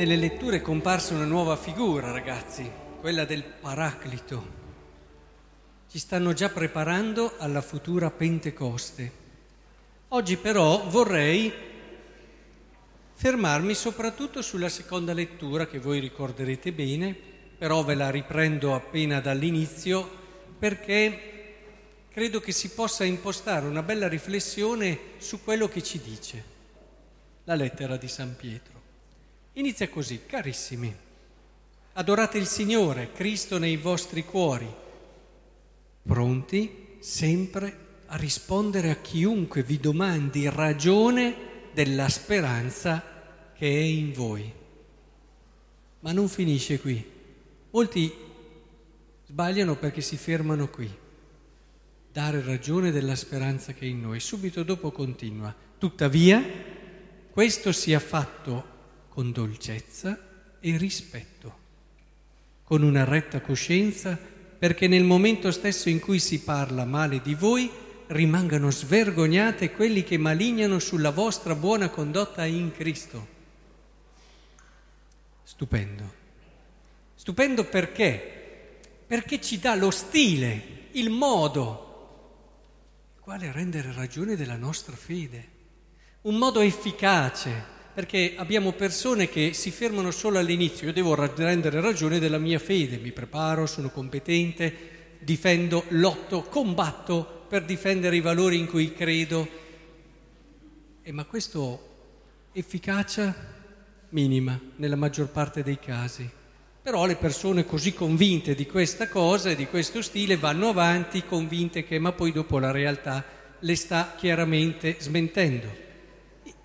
Nelle letture è comparsa una nuova figura, ragazzi, quella del Paraclito. Ci stanno già preparando alla futura Pentecoste. Oggi però vorrei fermarmi soprattutto sulla seconda lettura che voi ricorderete bene, però ve la riprendo appena dall'inizio perché credo che si possa impostare una bella riflessione su quello che ci dice la lettera di San Pietro. Inizia così, carissimi, adorate il Signore, Cristo nei vostri cuori, pronti sempre a rispondere a chiunque vi domandi ragione della speranza che è in voi. Ma non finisce qui. Molti sbagliano perché si fermano qui. Dare ragione della speranza che è in noi. Subito dopo continua. Tuttavia, questo sia fatto con dolcezza e rispetto, con una retta coscienza, perché nel momento stesso in cui si parla male di voi rimangano svergognate quelli che malignano sulla vostra buona condotta in Cristo. Stupendo. Stupendo perché? Perché ci dà lo stile, il modo, il quale rendere ragione della nostra fede. Un modo efficace, perché abbiamo persone che si fermano solo all'inizio, io devo rendere ragione della mia fede, mi preparo, sono competente, difendo, lotto, combatto per difendere i valori in cui credo. Eh, ma questo efficacia minima nella maggior parte dei casi. Però le persone così convinte di questa cosa e di questo stile vanno avanti convinte che ma poi dopo la realtà le sta chiaramente smentendo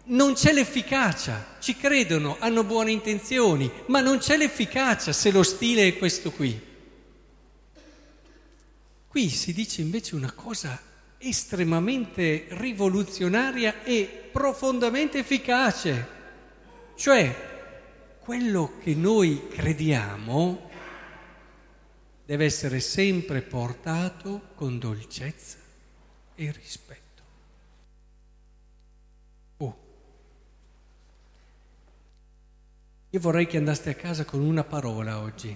non c'è l'efficacia, ci credono, hanno buone intenzioni, ma non c'è l'efficacia se lo stile è questo qui. Qui si dice invece una cosa estremamente rivoluzionaria e profondamente efficace, cioè quello che noi crediamo deve essere sempre portato con dolcezza e rispetto. Io vorrei che andaste a casa con una parola oggi,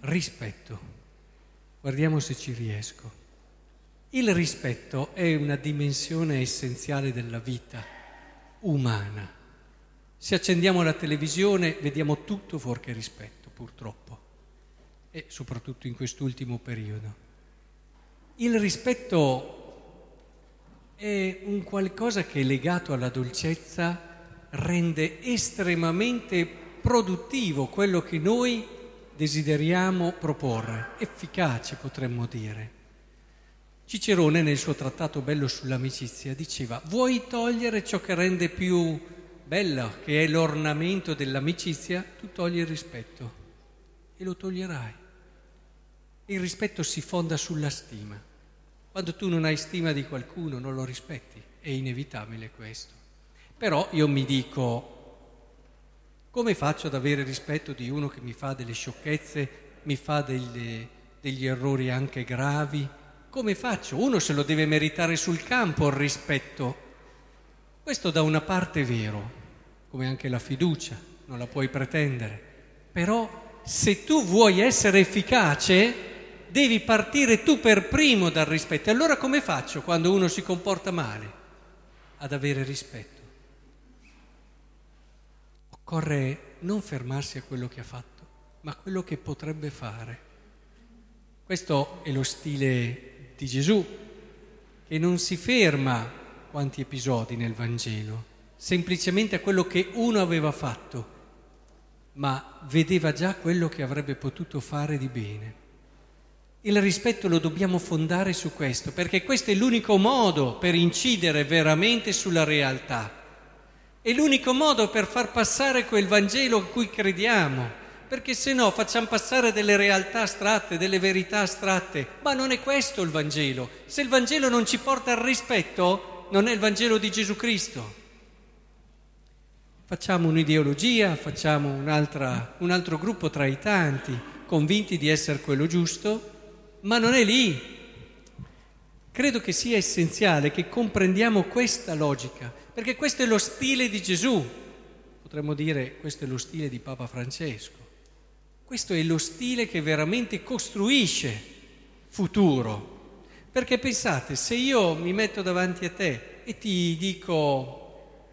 rispetto. Guardiamo se ci riesco. Il rispetto è una dimensione essenziale della vita umana. Se accendiamo la televisione vediamo tutto fuorché rispetto, purtroppo, e soprattutto in quest'ultimo periodo. Il rispetto è un qualcosa che è legato alla dolcezza rende estremamente produttivo quello che noi desideriamo proporre, efficace potremmo dire. Cicerone nel suo trattato bello sull'amicizia diceva, vuoi togliere ciò che rende più bella, che è l'ornamento dell'amicizia, tu togli il rispetto e lo toglierai. Il rispetto si fonda sulla stima. Quando tu non hai stima di qualcuno, non lo rispetti, è inevitabile questo. Però io mi dico, come faccio ad avere rispetto di uno che mi fa delle sciocchezze, mi fa delle, degli errori anche gravi? Come faccio? Uno se lo deve meritare sul campo il rispetto. Questo da una parte è vero, come anche la fiducia, non la puoi pretendere. Però se tu vuoi essere efficace, devi partire tu per primo dal rispetto. E allora come faccio quando uno si comporta male? Ad avere rispetto. Occorre non fermarsi a quello che ha fatto, ma a quello che potrebbe fare. Questo è lo stile di Gesù, che non si ferma quanti episodi nel Vangelo, semplicemente a quello che uno aveva fatto, ma vedeva già quello che avrebbe potuto fare di bene. Il rispetto lo dobbiamo fondare su questo, perché questo è l'unico modo per incidere veramente sulla realtà. È l'unico modo per far passare quel Vangelo a cui crediamo, perché se no facciamo passare delle realtà astratte, delle verità astratte, ma non è questo il Vangelo. Se il Vangelo non ci porta al rispetto, non è il Vangelo di Gesù Cristo. Facciamo un'ideologia, facciamo un altro gruppo tra i tanti, convinti di essere quello giusto, ma non è lì. Credo che sia essenziale che comprendiamo questa logica perché questo è lo stile di Gesù. potremmo dire questo è lo stile di Papa Francesco. Questo è lo stile che veramente costruisce futuro. Perché pensate, se io mi metto davanti a te e ti dico,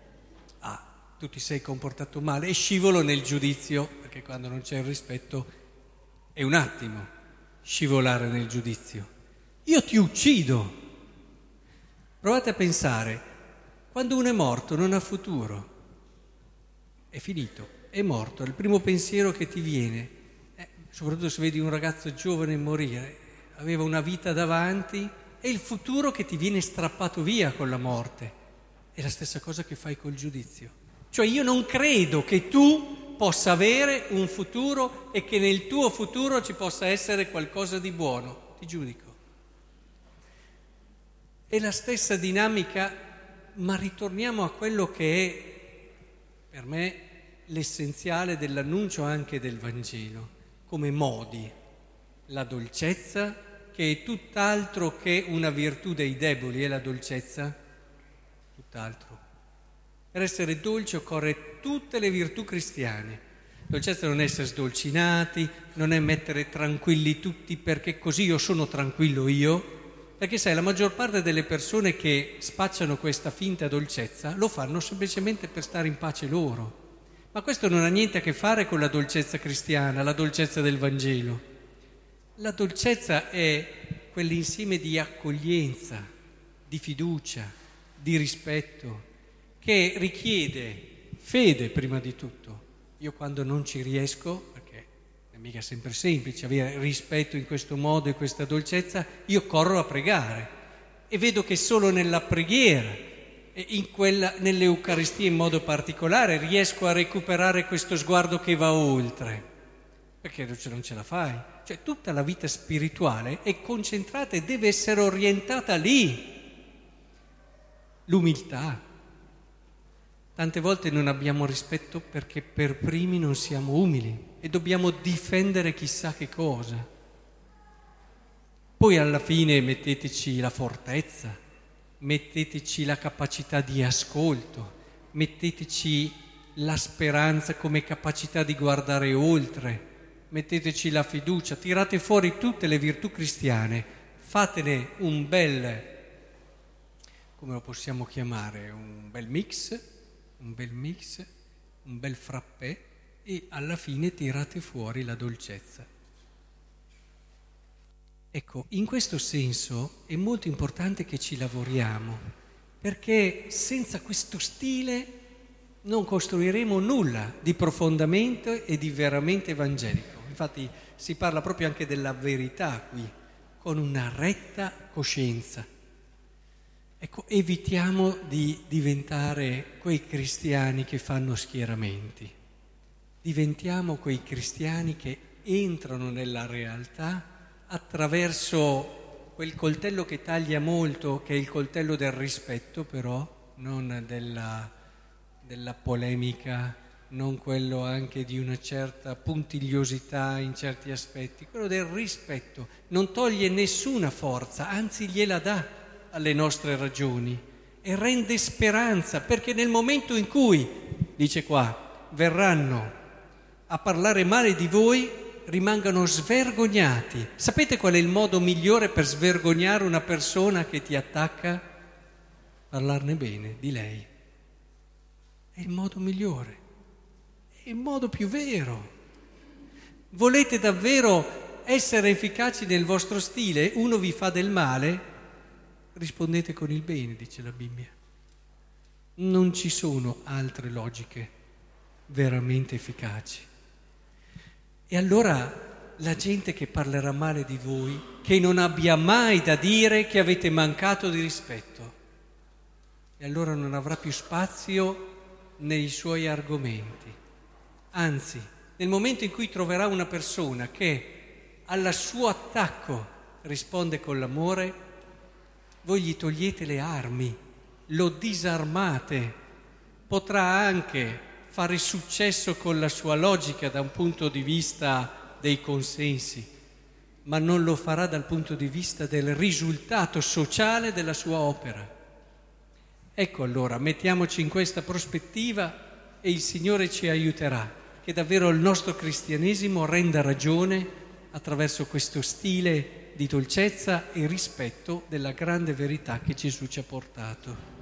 ah, tu ti sei comportato male e scivolo nel giudizio, perché quando non c'è il rispetto è un attimo scivolare nel giudizio. Io ti uccido. Provate a pensare, quando uno è morto non ha futuro, è finito, è morto, il primo pensiero che ti viene soprattutto se vedi un ragazzo giovane morire, aveva una vita davanti, è il futuro che ti viene strappato via con la morte. È la stessa cosa che fai col giudizio. Cioè io non credo che tu possa avere un futuro e che nel tuo futuro ci possa essere qualcosa di buono. Ti giudico. È la stessa dinamica, ma ritorniamo a quello che è per me l'essenziale dell'annuncio anche del Vangelo come modi, la dolcezza che è tutt'altro che una virtù dei deboli, è la dolcezza? Tutt'altro. Per essere dolce occorre tutte le virtù cristiane. Dolcezza non è essere sdolcinati, non è mettere tranquilli tutti perché così io sono tranquillo io, perché sai, la maggior parte delle persone che spacciano questa finta dolcezza lo fanno semplicemente per stare in pace loro. Ma questo non ha niente a che fare con la dolcezza cristiana, la dolcezza del Vangelo. La dolcezza è quell'insieme di accoglienza, di fiducia, di rispetto, che richiede fede prima di tutto. Io quando non ci riesco, è mica sempre semplice avere rispetto in questo modo e questa dolcezza, io corro a pregare e vedo che solo nella preghiera in quella, nell'Eucaristia in modo particolare riesco a recuperare questo sguardo che va oltre, perché non ce la fai. Cioè tutta la vita spirituale è concentrata e deve essere orientata lì. L'umiltà. Tante volte non abbiamo rispetto perché per primi non siamo umili e dobbiamo difendere chissà che cosa. Poi alla fine metteteci la fortezza metteteci la capacità di ascolto, metteteci la speranza come capacità di guardare oltre, metteteci la fiducia, tirate fuori tutte le virtù cristiane, fatene un bel, come lo possiamo chiamare, un bel mix, un bel mix, un bel frappè e alla fine tirate fuori la dolcezza. Ecco, in questo senso è molto importante che ci lavoriamo, perché senza questo stile non costruiremo nulla di profondamente e di veramente evangelico. Infatti si parla proprio anche della verità qui, con una retta coscienza. Ecco, evitiamo di diventare quei cristiani che fanno schieramenti. Diventiamo quei cristiani che entrano nella realtà attraverso quel coltello che taglia molto, che è il coltello del rispetto però, non della, della polemica, non quello anche di una certa puntigliosità in certi aspetti, quello del rispetto non toglie nessuna forza, anzi gliela dà alle nostre ragioni e rende speranza, perché nel momento in cui, dice qua, verranno a parlare male di voi, rimangano svergognati. Sapete qual è il modo migliore per svergognare una persona che ti attacca? Parlarne bene di lei. È il modo migliore, è il modo più vero. Volete davvero essere efficaci nel vostro stile? Uno vi fa del male? Rispondete con il bene, dice la Bibbia. Non ci sono altre logiche veramente efficaci. E allora la gente che parlerà male di voi, che non abbia mai da dire che avete mancato di rispetto, e allora non avrà più spazio nei suoi argomenti. Anzi, nel momento in cui troverà una persona che al suo attacco risponde con l'amore, voi gli togliete le armi, lo disarmate, potrà anche fare successo con la sua logica da un punto di vista dei consensi, ma non lo farà dal punto di vista del risultato sociale della sua opera. Ecco allora, mettiamoci in questa prospettiva e il Signore ci aiuterà, che davvero il nostro cristianesimo renda ragione attraverso questo stile di dolcezza e rispetto della grande verità che Gesù ci ha portato.